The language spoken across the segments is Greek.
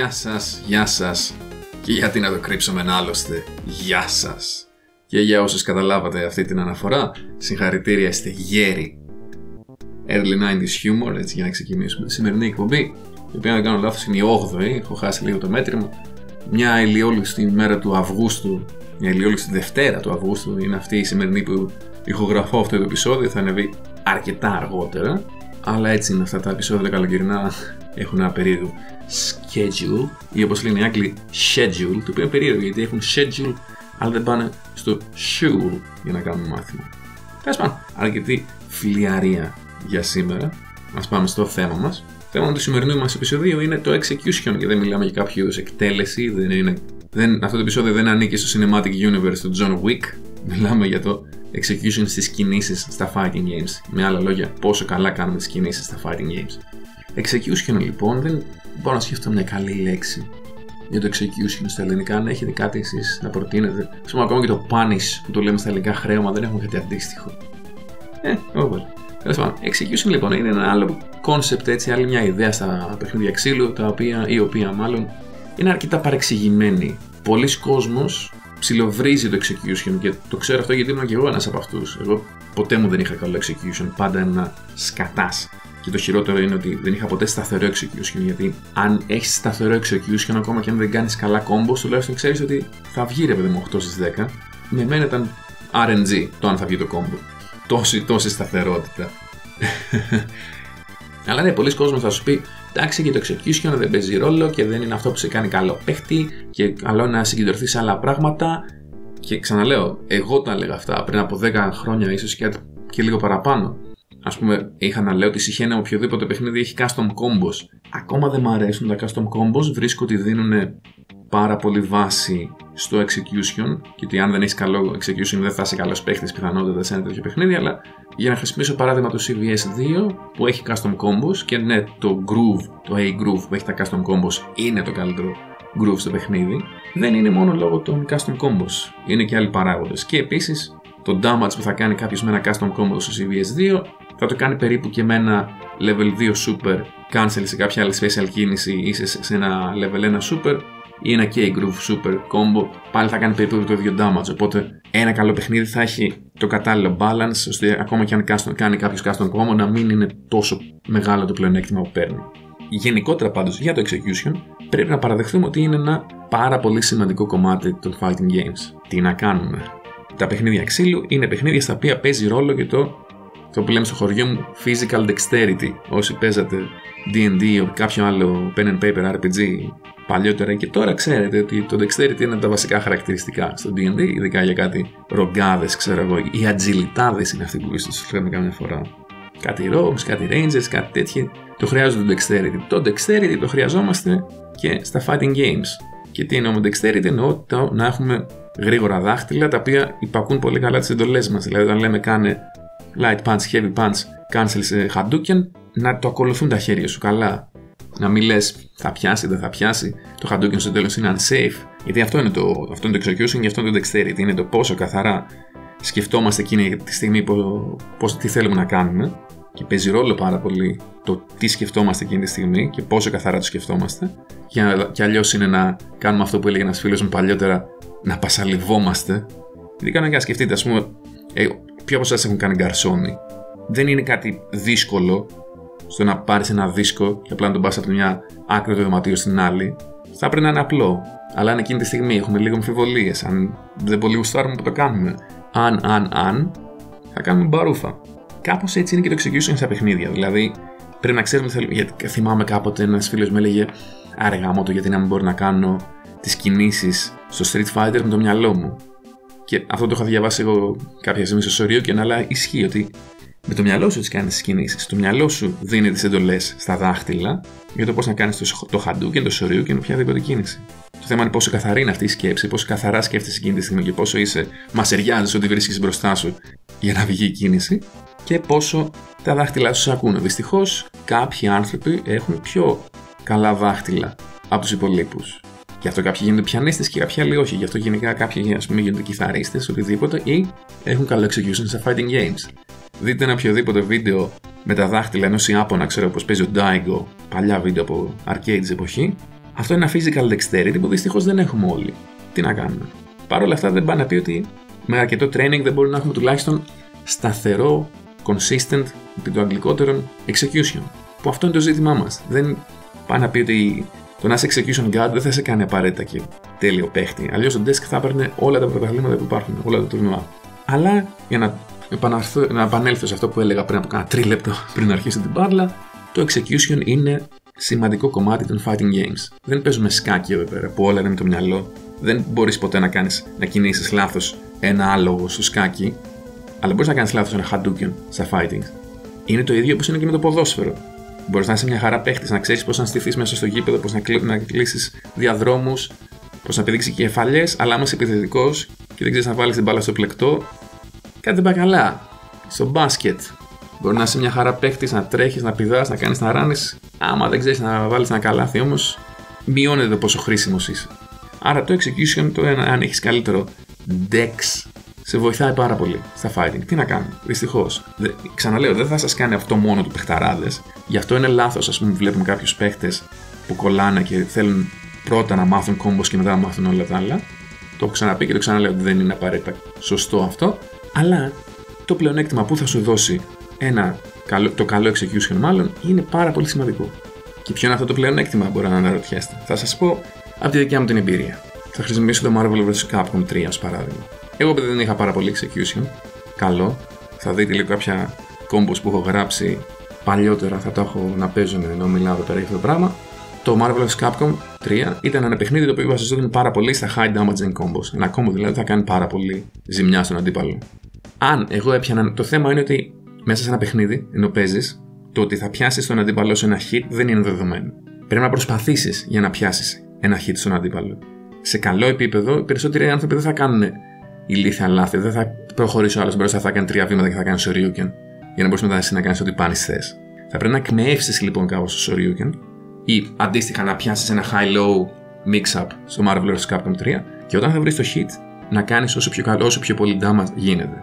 Γεια σας, γεια σας και γιατί να το κρύψουμε άλλωστε, γεια σας. Και για όσους καταλάβατε αυτή την αναφορά, συγχαρητήρια είστε γέροι. Early 90s humor, έτσι για να ξεκινήσουμε τη σημερινή εκπομπή, η οποία δεν κάνω λάθος είναι η 8η, έχω χάσει λίγο το μέτρημα. Μια ηλιόλουστη μέρα του Αυγούστου, μια ηλιόλουστη Δευτέρα του Αυγούστου είναι αυτή η σημερινή που ηχογραφώ αυτό το επεισόδιο, θα ανεβεί αρκετά αργότερα. Αλλά έτσι είναι αυτά τα επεισόδια καλοκαιρινά έχουν ένα περίεργο schedule ή όπως λένε οι Άγγλοι schedule, το οποίο είναι περίεργο γιατί έχουν schedule αλλά δεν πάνε στο school για να κάνουν μάθημα. Τέλος πάντων, αρκετή φιλιαρία για σήμερα. Α πάμε στο θέμα μας. Το θέμα του σημερινού μας επεισοδίου είναι το execution και δεν μιλάμε για κάποιο εκτέλεση. Δεν είναι, δεν, αυτό το επεισόδιο δεν ανήκει στο Cinematic Universe του John Wick. Μιλάμε για το execution στις κινήσεις στα fighting games. Με άλλα λόγια, πόσο καλά κάνουμε τις κινήσεις στα fighting games. Execution λοιπόν, δεν μπορώ να σκεφτώ μια καλή λέξη για το execution στα ελληνικά. Αν έχετε κάτι εσείς να προτείνετε. Α πούμε, ακόμα και το punish που το λέμε στα ελληνικά χρέωμα δεν έχουμε κάτι αντίστοιχο. Ε, over. Τέλος πάντων, execution λοιπόν είναι ένα άλλο concept, έτσι, άλλη μια ιδέα στα παιχνίδια ξύλου, τα οποία, η οποία μάλλον είναι αρκετά παρεξηγημένη. Πολλοί κόσμος ψιλοβρίζει το execution και το ξέρω αυτό γιατί ήμουν και εγώ ένας από αυτούς. Εγώ ποτέ μου δεν είχα καλό execution, πάντα ένα σκατάς. Και το χειρότερο είναι ότι δεν είχα ποτέ σταθερό execution. Γιατί αν έχεις σταθερό execution, ακόμα και αν δεν κάνεις καλά combo, τουλάχιστον ξέρεις ότι θα βγει ρε παιδί μου 8 στις 10. Με μένα ήταν RNG το αν θα βγει το combo. Τόση, τόση σταθερότητα. Αλλά ναι, πολλοί κόσμοι θα σου πει εντάξει και το execution δεν παίζει ρόλο και δεν είναι αυτό που σε κάνει καλό παίχτη και καλό να συγκεντρωθείς σε άλλα πράγματα. Και ξαναλέω, εγώ τα έλεγα αυτά πριν από 10 χρόνια, ίσως και, και λίγο παραπάνω. Α πούμε, είχα να λέω ότι συχαίνει οποιοδήποτε παιχνίδι έχει custom combos. Ακόμα δεν μου αρέσουν τα custom combos, βρίσκω ότι δίνουν πάρα πολύ βάση στο execution και ότι αν δεν έχεις καλό execution δεν θα είσαι καλός παίχτη πιθανότατα σε ένα τέτοιο παιχνίδι. Αλλά για να χρησιμοποιήσω παράδειγμα το CVS 2 που έχει custom combos και ναι, το groove, το A groove που έχει τα custom combos είναι το καλύτερο groove στο παιχνίδι, δεν είναι μόνο λόγω των custom combos. Είναι και άλλοι παράγοντες. Και επίσης το damage που θα κάνει κάποιος με ένα custom combo στο CVS 2 θα το κάνει περίπου και με ένα level 2 super cancel σε κάποια άλλη special κίνηση ή σε ένα level 1 super ή ένα K-Groove Super Combo, πάλι θα κάνει περίπου το ίδιο damage. Οπότε ένα καλό παιχνίδι θα έχει το κατάλληλο balance, ώστε ακόμα και αν κάνει κάποιος custom combo να μην είναι τόσο μεγάλο το πλεονέκτημα που παίρνει. Γενικότερα πάντως για το execution πρέπει να παραδεχθούμε ότι είναι ένα πάρα πολύ σημαντικό κομμάτι των fighting games. Τι να κάνουμε; Τα παιχνίδια ξύλου είναι παιχνίδια στα οποία παίζει ρόλο και το το που λέμε στο χωριό μου physical dexterity. Όσοι παίζατε D&D ή κάποιο άλλο pen and paper RPG παλιότερα και τώρα ξέρετε ότι το dexterity είναι τα βασικά χαρακτηριστικά στο D&D, ειδικά για κάτι ρογκάδες, ξέρω εγώ, οι agilitάδες είναι αυτοί που ίσως λέμε καμιά φορά. Κάτι rogues, κάτι rangers, κάτι τέτοιο, το χρειάζονται το dexterity. Το dexterity το χρειαζόμαστε και στα fighting games. Και τι εννοώ με dexterity, εννοώ το να έχουμε γρήγορα δάχτυλα τα οποία υπακούν πολύ καλά τις εντολές μας. Δηλαδή, όταν λέμε κάνε light punch, heavy punch, cancel σε Hadouken, να το ακολουθούν τα χέρια σου καλά. Να μην λες θα πιάσει, δεν θα πιάσει. Το Hadouken στο τέλος είναι unsafe. Γιατί αυτό είναι το, αυτό είναι το execution και αυτό είναι το dexterity. Είναι το πόσο καθαρά σκεφτόμαστε εκείνη τη στιγμή πώς, τι θέλουμε να κάνουμε. Και παίζει ρόλο πάρα πολύ το τι σκεφτόμαστε εκείνη τη στιγμή και πόσο καθαρά το σκεφτόμαστε. Και αλλιώς είναι να κάνουμε αυτό που έλεγε ένας φίλος μου παλιότερα, να πασαλιβόμαστε. Γιατί κανένα σκεφτείτε, ας πούμε, ε, Ποιοι από εσάς έχουν κάνει γκαρσόνι. Δεν είναι κάτι δύσκολο στο να πάρεις ένα δίσκο και απλά να τον πας από τη μια άκρη του δωματίου στην άλλη. Θα πρέπει να είναι απλό. Αλλά αν εκείνη τη στιγμή έχουμε λίγο αμφιβολίες, αν δεν πολύ γουστάρουμε που το κάνουμε, αν, αν, αν, θα κάνουμε μπαρούφα. Κάπως έτσι είναι και το execution στα παιχνίδια. Δηλαδή, πρέπει να ξέρουμε τι θέλουμε. Γιατί θυμάμαι κάποτε ένας φίλος με έλεγε Άρα μου το γιατί να μην μπορεί να κάνω τις κινήσεις στο Street Fighter με το μυαλό μου. Και αυτό το είχα διαβάσει εγώ κάποια στιγμή στο σωρίο και αλλά ισχύει ότι με το μυαλό σου τι κάνεις τι κινήσεις. Το μυαλό σου δίνει τις εντολές στα δάχτυλα για το πώς να κάνεις το, το χαντού και το σωρίο και οποιαδήποτε κίνηση. Το θέμα είναι πόσο καθαρή είναι αυτή η σκέψη, πόσο καθαρά σκέφτεσαι εκείνη τη στιγμή και πόσο είσαι μασεριάζεις ότι βρίσκεις μπροστά σου για να βγει η κίνηση και πόσο τα δάχτυλά σου ακούνε. Δυστυχώς, κάποιοι άνθρωποι έχουν πιο καλά δάχτυλα από τους υπολείπους. Γι' αυτό κάποιοι γίνονται πιανίστες και κάποιοι άλλοι όχι. Γι' αυτό γενικά κάποιοι ας πούμε, γίνονται κιθαρίστες, οτιδήποτε, ή έχουν καλό execution σε fighting games. Δείτε ένα οποιοδήποτε βίντεο με τα δάχτυλα ενός Ιάπωνα, ξέρω πώ παίζει ο Daigo, παλιά βίντεο από arcades εποχή, Αυτό είναι ένα physical dexterity που δυστυχώς δεν έχουμε όλοι. Τι να κάνουμε. Παρ' όλα αυτά δεν πάει να πει ότι με αρκετό training δεν μπορούμε να έχουμε τουλάχιστον σταθερό, consistent, επί το αγγλικότερο, execution. Που αυτό είναι το ζήτημά μας. Δεν πάει να πει ότι το να είσαι execution guard δεν θα σε κάνει απαραίτητα και τέλειο παίχτη. Αλλιώς ο desk θα έπαιρνε όλα τα πρωταθλήματα που υπάρχουν, όλα τα τουρνουά. Αλλά για να, να επανέλθω σε αυτό που έλεγα πριν από κάνα τρίλεπτο πριν αρχίσει την μπάρλα, το execution είναι σημαντικό κομμάτι των fighting games. Δεν παίζουμε σκάκι εδώ πέρα που όλα είναι με το μυαλό. Δεν μπορείς ποτέ να κάνει να κινήσεις λάθος ένα άλογο στο σκάκι, αλλά μπορείς να κάνεις λάθος ένα hadouken στα fighting. Είναι το ίδιο όπως είναι και με το ποδόσφαιρο. Μπορείς να είσαι μια χαρά παίχτης, να ξέρεις πώς να στηθείς μέσα στο γήπεδο, πώς να, κλει... να κλείσεις διαδρόμους, πώς να πηδήξεις κεφαλιές, αλλά άμα είσαι επιθετικός και δεν ξέρεις να βάλεις την μπάλα στο πλεκτό, κάτι δεν πάει καλά. Στο μπάσκετ, Μπορεί να είσαι μια χαρά παίχτης, να τρέχεις, να πηδάς, να κάνεις να ράνεις. Άμα δεν ξέρεις να βάλεις ένα καλάθι όμως, μειώνεται το πόσο χρήσιμος είσαι. Άρα το execution, το ένα, αν έχεις καλύτερο dex, σε βοηθάει πάρα πολύ στα fighting. Τι να κάνω, δυστυχώς. Ξαναλέω, δεν θα σας κάνει αυτό μόνο του παιχταράδες. Γι' αυτό είναι λάθος, ας πούμε, βλέπουμε κάποιους παίχτες που κολλάνε και θέλουν πρώτα να μάθουν κόμπος και μετά να μάθουν όλα τα άλλα. Το έχω ξαναπεί και το ξαναλέω ότι δεν είναι απαραίτητα σωστό αυτό. Αλλά το πλεονέκτημα που θα σου δώσει ένα καλό, το καλό execution μάλλον είναι πάρα πολύ σημαντικό. Και ποιο είναι αυτό το πλεονέκτημα, μπορεί να αναρωτιέστε. Θα σας πω από τη δικιά μου την εμπειρία. Θα χρησιμοποιήσω το Marvel vs. Capcom 3 ως παράδειγμα. Εγώ επειδή δεν είχα πάρα πολύ execution, καλό, θα δείτε λίγο κάποια combos που έχω γράψει παλιότερα, θα το έχω να παίζω ενώ μιλάω εδώ πέρα για αυτό το πράγμα. Το Marvel vs. Capcom 3 ήταν ένα παιχνίδι το οποίο βασιζόταν πάρα πολύ στα high damage combos. Ένα combo δηλαδή θα κάνει πάρα πολύ ζημιά στον αντίπαλο. Αν εγώ έπιανα. Το θέμα είναι ότι μέσα σε ένα παιχνίδι, ενώ παίζεις, το ότι θα πιάσεις τον αντίπαλο σε ένα hit δεν είναι δεδομένο. Πρέπει να προσπαθήσεις για να πιάσεις ένα hit στον αντίπαλο. Σε καλό επίπεδο, οι περισσότεροι άνθρωποι δεν θα κάνουν ηλίθια λάθη. Δεν θα προχωρήσει ο άλλος μπροστά, θα κάνει τρία βήματα και θα κάνει σοριούκεν για να μπορείς μετά εσύ να κάνεις ό,τι πάνεις θες. Θα πρέπει να εκμεύσει λοιπόν κάπως το σοριούκεν ή αντίστοιχα να πιάσεις ένα high-low mix-up στο Marvel vs. Capcom 3 και όταν θα βρεις το hit να κάνεις όσο πιο καλό, όσο πιο πολύ damage γίνεται.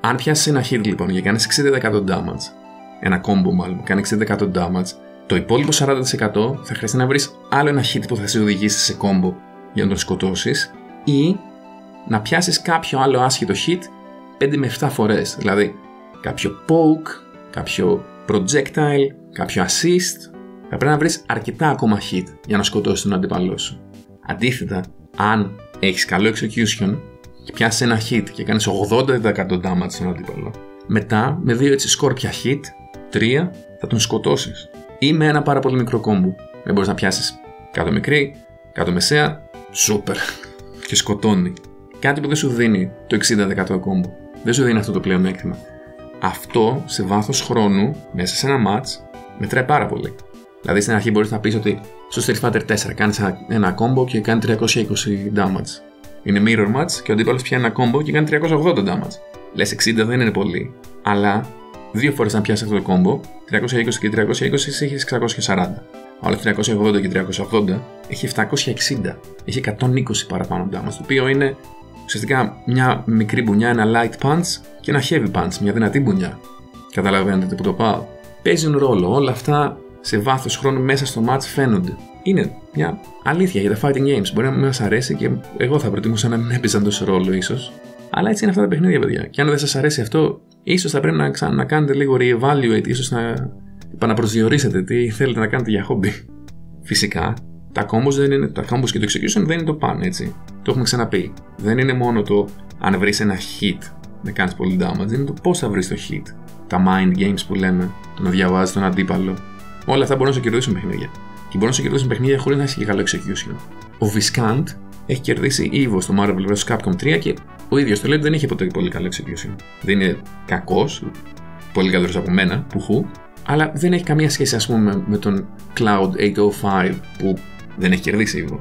Αν πιάσεις ένα hit λοιπόν και κάνεις 60% damage, ένα combo μάλλον, κάνει 60% damage, το υπόλοιπο 40% θα χρειαστεί να βρεις άλλο ένα hit που θα σε οδηγήσει σε combo για να τον σκοτώσεις ή να πιάσεις κάποιο άλλο άσχετο hit 5 με 7 φορές. Δηλαδή κάποιο poke, κάποιο projectile, κάποιο assist. Θα πρέπει να βρεις αρκετά ακόμα hit για να σκοτώσεις τον αντίπαλό σου. Αντίθετα, αν έχεις καλό execution, και πιάσεις ένα hit και κάνεις 80% damage στον αντίπαλο, μετά με δύο έτσι σκόρπια hit, τρία, θα τον σκοτώσεις. Ή με ένα πάρα πολύ μικρό κόμπο. Δεν μπορείς να πιάσεις κάτω μικρή, κάτω μεσαία, σούπερ. Και σκοτώνει. Κάτι που δεν σου δίνει το 60% κόμπο. Δεν σου δίνει αυτό το πλεονέκτημα. Αυτό σε βάθος χρόνου, μέσα σε ένα match, μετράει πάρα πολύ. Δηλαδή στην αρχή μπορείς να πεις ότι στο Street Fighter 4 κάνεις ένα κόμπο και κάνει 320 damage. Είναι mirror match και ο αντίπαλος πιάνει ένα combo και κάνει 380 damage. Λες 60 δεν είναι πολύ. Αλλά δύο φορές να πιάσεις αυτό το combo, 320 και 320 έχεις 640. Άλλο 380 και 380 έχει 760. Έχει 120 παραπάνω damage. Το οποίο είναι ουσιαστικά μια μικρή μπουνιά, ένα light punch και ένα heavy punch, μια δυνατή μπουνιά. Καταλαβαίνετε που το πάω. Παίζουν ρόλο. Όλα αυτά σε βάθος χρόνου μέσα στο match φαίνονται είναι μια αλήθεια για τα fighting games. Μπορεί να μην μας αρέσει και εγώ θα προτιμούσα να μην έπαιζαν τόσο ρόλο ίσως. Αλλά έτσι είναι αυτά τα παιχνίδια, παιδιά. Και αν δεν σας αρέσει αυτό, ίσως θα πρέπει να, ξανα, να κάνετε λίγο re-evaluate, ίσως να επαναπροσδιορίσετε τι θέλετε να κάνετε για χόμπι. Φυσικά, τα combos, δεν είναι, τα combos και το execution δεν είναι το πάνω, έτσι. Το έχουμε ξαναπεί. Δεν είναι μόνο το αν βρεις ένα hit να κάνεις πολύ damage, είναι το πώς θα βρεις το hit. Τα mind games που λέμε, το να διαβάζεις τον αντίπαλο. Όλα αυτά μπορούν να σε κερδίσουν παιχνίδια και μπορεί να σου κερδίσει παιχνίδια χωρίς να έχει και καλό execution. Ο Viscant έχει κερδίσει Evo στο Marvel vs. Capcom 3 και ο ίδιος το λέει ότι δεν είχε ποτέ πολύ καλό execution. Δεν είναι κακός, πολύ καλύτερος από μένα, πουχού, αλλά δεν έχει καμία σχέση, ας πούμε, με τον Cloud 805 που δεν έχει κερδίσει Evo.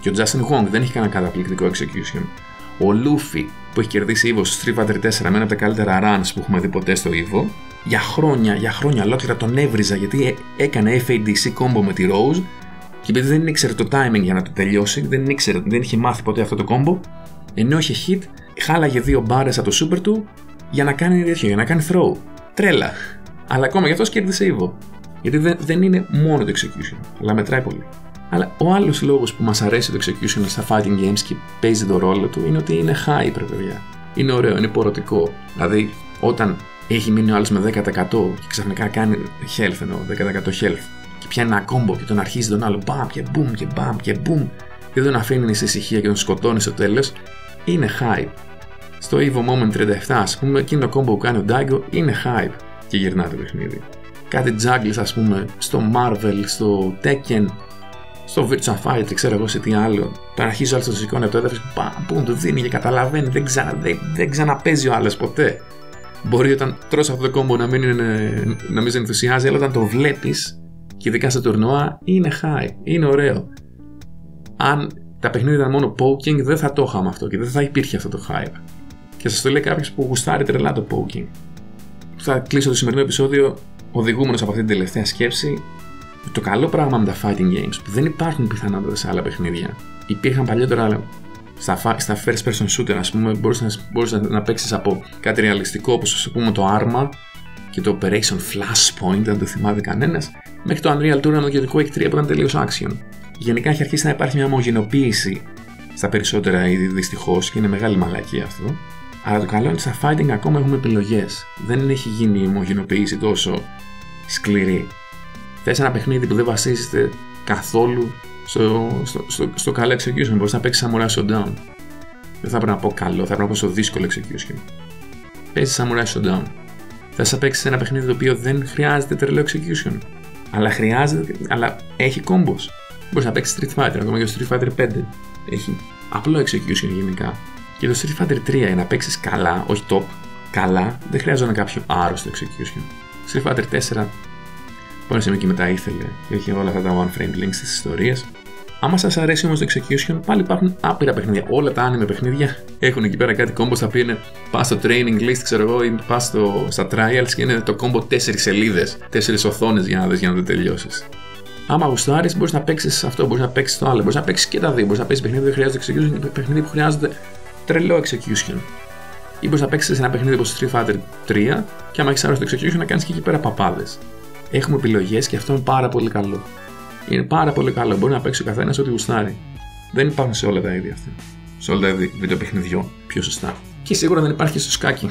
Και ο Justin Wong δεν έχει κανένα καταπληκτικό execution. Ο Luffy που έχει κερδίσει Evo στο Street Fighter 4 με ένα από τα καλύτερα runs που έχουμε δει ποτέ στο Evo, για χρόνια, για χρόνια ολόκληρα τον έβριζα γιατί έκανε FADC combo με τη Rose και επειδή δεν ήξερε το timing για να το τελειώσει, δεν ήξερε, δεν είχε μάθει ποτέ αυτό το combo, ενώ είχε hit, χάλαγε δύο μπάρες από το super του για να κάνει τέτοιο, για να κάνει throw. Τρέλα. Αλλά ακόμα γι' αυτό κέρδισε Evo. Γιατί δεν, δεν είναι μόνο το execution, αλλά μετράει πολύ. Αλλά ο άλλος λόγος που μας αρέσει το execution στα fighting games και παίζει το ρόλο του είναι ότι είναι high, ρε παιδιά. Είναι ωραίο, είναι πορωτικό. Δηλαδή, όταν έχει μείνει ο άλλος με 10% και ξαφνικά κάνει health εννοώ, 10% health και πιάνει ένα κόμπο και τον αρχίζει τον άλλο μπαμ και boom και μπαμ και boom και δεν τον αφήνει σε ησυχία και τον σκοτώνει στο τέλος, είναι hype. Στο Evo Moment 37, ας πούμε, εκείνο το κόμπο που κάνει ο Daigo είναι hype και γυρνά το παιχνίδι. Κάτι juggles, ας πούμε, στο Marvel, στο Tekken, στο Virtua Fighter, ξέρω εγώ σε τι άλλο. Τον αρχίζει ο άλλος το σηκώνει από το έδαφος, που του δίνει και καταλαβαίνει, δεν, ξανα, δεν, δεν ξαναπέζει ο άλλος ποτέ. Μπορεί όταν τρως αυτό το κόμπο να μην, είναι, να μην σε ενθουσιάζει, αλλά όταν το βλέπεις και ειδικά στο τουρνουά είναι high, είναι ωραίο. Αν τα παιχνίδια ήταν μόνο poking, δεν θα το είχαμε αυτό και δεν θα υπήρχε αυτό το hype. Και σας το λέει κάποιος που γουστάρει τρελά το poking. Θα κλείσω το σημερινό επεισόδιο οδηγούμενος από αυτή την τελευταία σκέψη. Το καλό πράγμα με τα fighting games που δεν υπάρχουν πιθανότητα σε άλλα παιχνίδια. Υπήρχαν παλιότερα στα, στα first person shooter, ας πούμε, μπορούσες να, μπορείς να, να παίξεις από κάτι ρεαλιστικό όπως ας πούμε το Arma και το Operation Flashpoint, δεν το θυμάται κανένας, μέχρι το Unreal Tournament και το Quake 3 που ήταν τελείως action. Γενικά έχει αρχίσει να υπάρχει μια ομογενοποίηση στα περισσότερα είδη δυστυχώς και είναι μεγάλη μαλακία αυτό. Αλλά το καλό είναι ότι στα fighting ακόμα έχουμε επιλογές. Δεν έχει γίνει η ομογενοποίηση τόσο σκληρή. Θες ένα παιχνίδι που δεν βασίζεται καθόλου στο, στο, στο, στο καλό execution. Μπορείς να παίξεις Samurai Showdown. Δεν θα πρέπει να πω καλό, θα πρέπει να πω στο δύσκολο execution. Παίζεις Samurai Showdown. Θα να παίξεις ένα παιχνίδι το οποίο δεν χρειάζεται τρελό execution. Αλλά χρειάζεται, αλλά έχει combos. Μπορείς να παίξεις Street Fighter, ακόμα και το Street Fighter 5. Έχει απλό execution γενικά. Και το Street Fighter 3 για να παίξεις καλά, όχι top, καλά, δεν χρειάζεται κάποιο άρρωστο execution. Street Fighter 4 Πάνε σε και μετά ήθελε και είχε όλα αυτά τα one frame links στι ιστορίε. Άμα σας αρέσει όμως το execution, πάλι υπάρχουν άπειρα παιχνίδια. Όλα τα anime παιχνίδια έχουν εκεί πέρα κάτι κόμπο τα οποία είναι πας στο training list, ξέρω εγώ, ή πας στα trials και είναι το κόμπο 4 σελίδες, 4 οθόνες για να δεις για να το τελειώσεις. Άμα γουστάρεις, μπορείς να παίξεις αυτό, μπορείς να παίξεις το άλλο, μπορείς να παίξεις και τα δύο. Μπορείς να παίξεις παιχνίδι που χρειάζεται execution και παιχνίδι που χρειάζεται τρελό execution. Ή μπορεί να παίξεις σε ένα παιχνίδι όπως Street Fighter 3 και άμα έχεις άρρωστο execution να κάνεις και εκεί πέρα παπάδες. Έχουμε επιλογές και αυτό είναι πάρα πολύ καλό. Είναι πάρα πολύ καλό. Μπορεί να παίξει ο καθένας ό,τι γουστάρει. Δεν υπάρχουν σε όλα τα είδη αυτά. Σε όλα τα είδη βιντεοπαιχνιδιών, πιο σωστά. Και σίγουρα δεν υπάρχει στο σκάκι.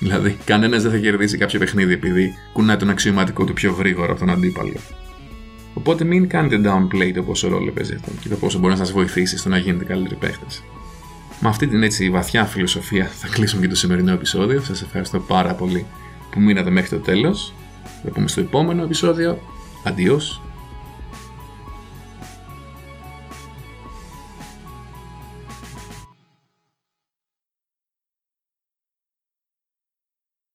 Δηλαδή, κανένας δεν θα κερδίσει κάποιο παιχνίδι επειδή κουνάει τον αξιωματικό του πιο γρήγορα από τον αντίπαλο. Οπότε μην κάνετε downplay το πόσο ρόλο παίζει αυτό και το πόσο μπορεί να σας βοηθήσει στο να γίνετε καλύτεροι παίχτες. Με αυτή την έτσι βαθιά φιλοσοφία θα κλείσουμε και το σημερινό επεισόδιο. Σας ευχαριστώ πάρα πολύ που μείνατε μέχρι το τέλος. Θα πούμε στο επόμενο επεισόδιο. Αντιός.